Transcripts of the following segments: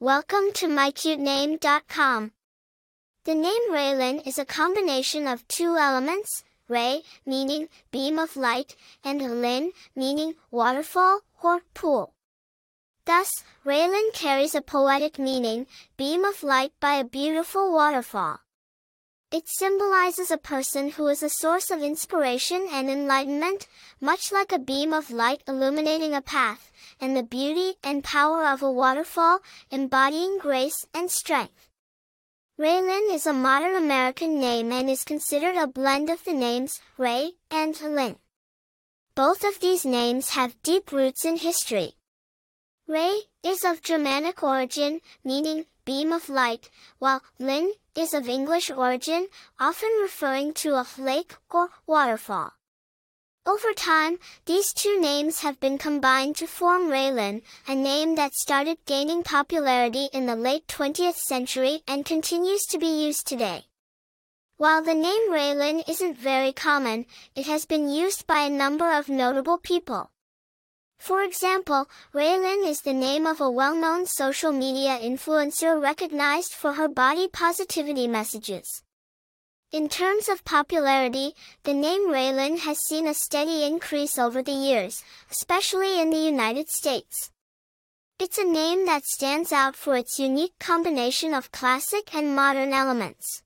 Welcome to mycutename.com. The name Raylynn is a combination of two elements, ray, meaning beam of light, and lin, meaning waterfall or pool. Thus, Raylynn carries a poetic meaning, beam of light by a beautiful waterfall. It symbolizes a person who is a source of inspiration and enlightenment, much like a beam of light illuminating a path, and the beauty and power of a waterfall, embodying grace and strength. Raylynn is a modern American name and is considered a blend of the names Ray and Lynn. Both of these names have deep roots in history. Ray is of Germanic origin, meaning beam of light, while Lynn is of English origin, often referring to a lake or waterfall. Over time, these two names have been combined to form Raylynn, a name that started gaining popularity in the late 20th century and continues to be used today. While the name Raylynn isn't very common, it has been used by a number of notable people. For example, Raylynn is the name of a well-known social media influencer recognized for her body positivity messages. In terms of popularity, the name Raylynn has seen a steady increase over the years, especially in the United States. It's a name that stands out for its unique combination of classic and modern elements.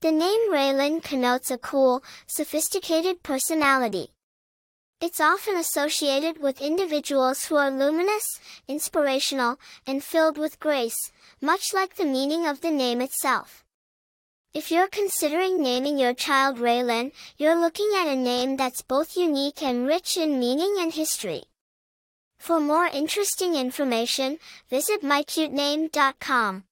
The name Raylynn connotes a cool, sophisticated personality. It's often associated with individuals who are luminous, inspirational, and filled with grace, much like the meaning of the name itself. If you're considering naming your child Raylynn, you're looking at a name that's both unique and rich in meaning and history. For more interesting information, visit mycute mycutename.com.